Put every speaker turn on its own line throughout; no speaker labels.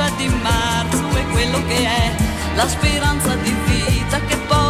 pioggia di marzo e quello che è la speranza di vita che
poi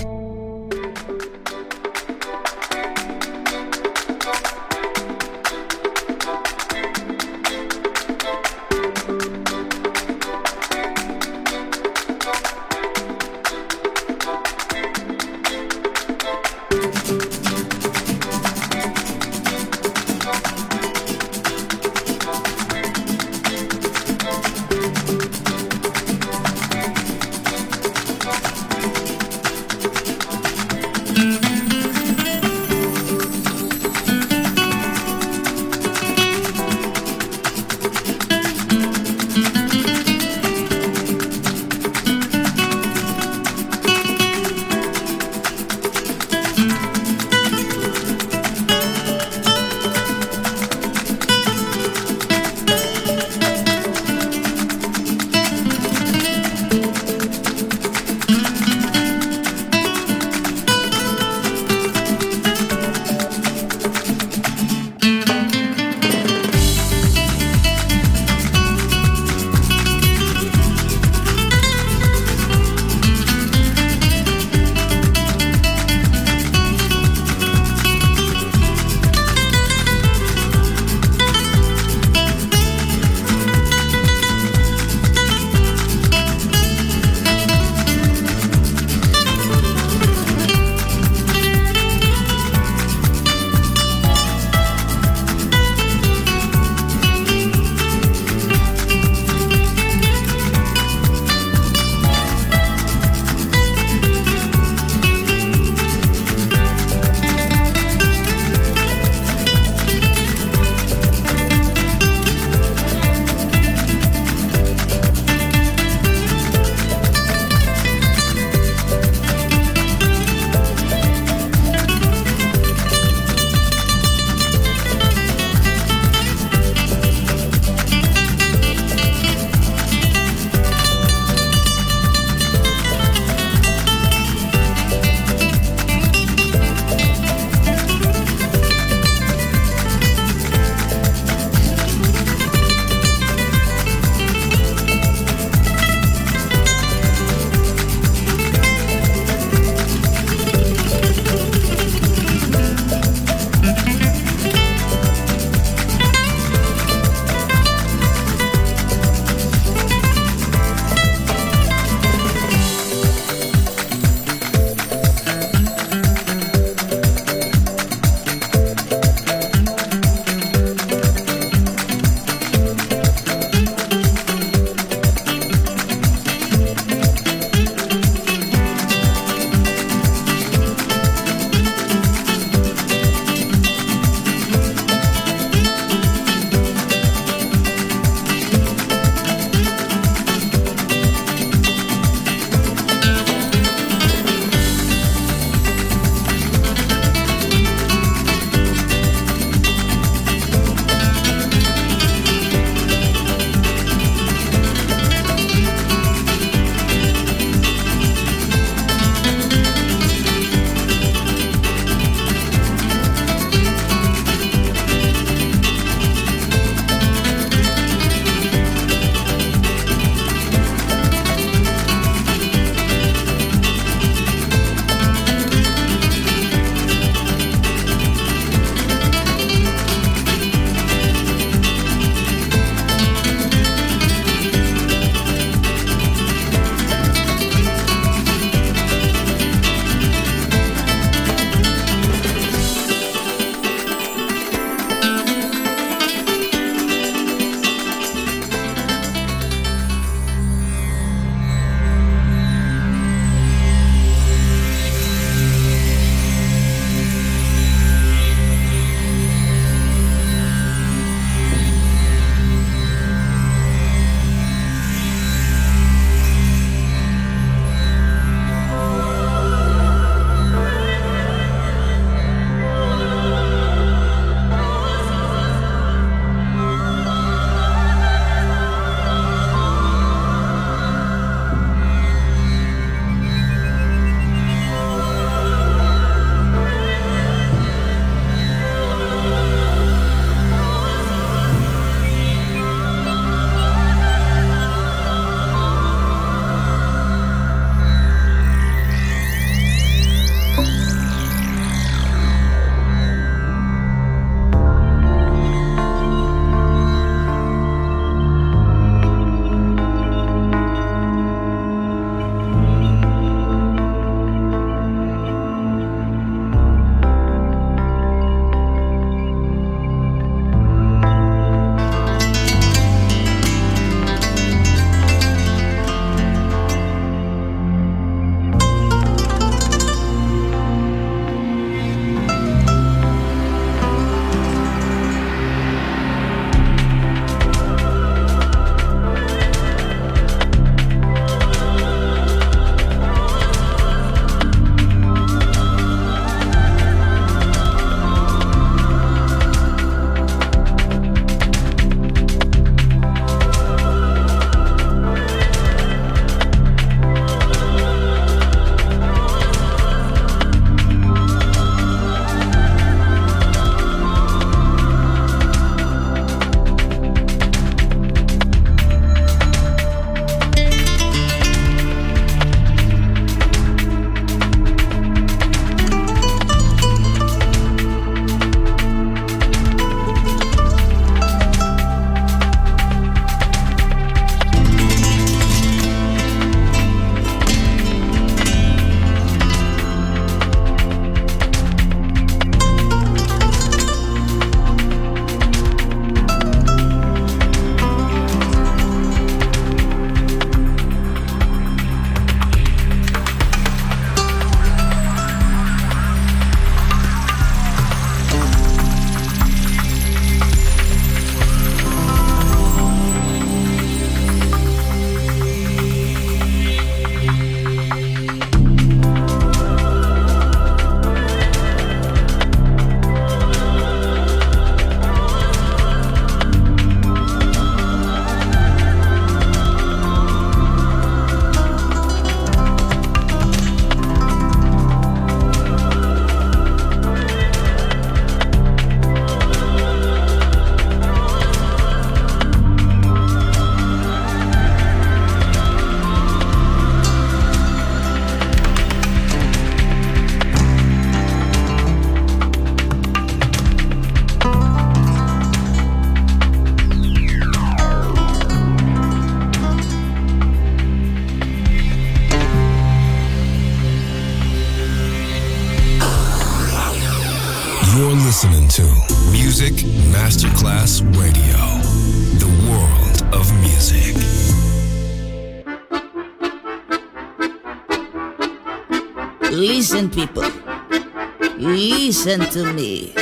Listen to me.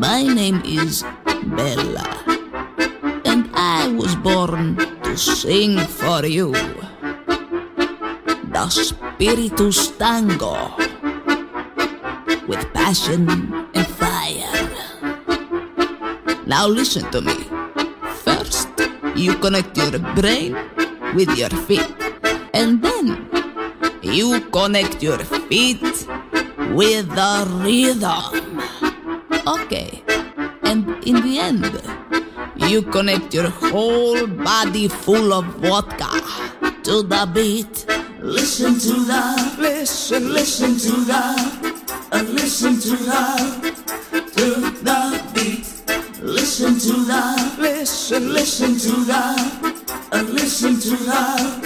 My name is Bella, and I was born to sing for you. The Spiritus Tango with passion and fire. Now listen to me. First, you connect your brain with your feet, and then you connect your feet with the rhythm. Okay, and in the end, you connect your whole body full of vodka to the beat. Listen to the, listen, listen to the, uh, listen to the, to the beat. Listen to the, listen, listen to the, uh, listen to the,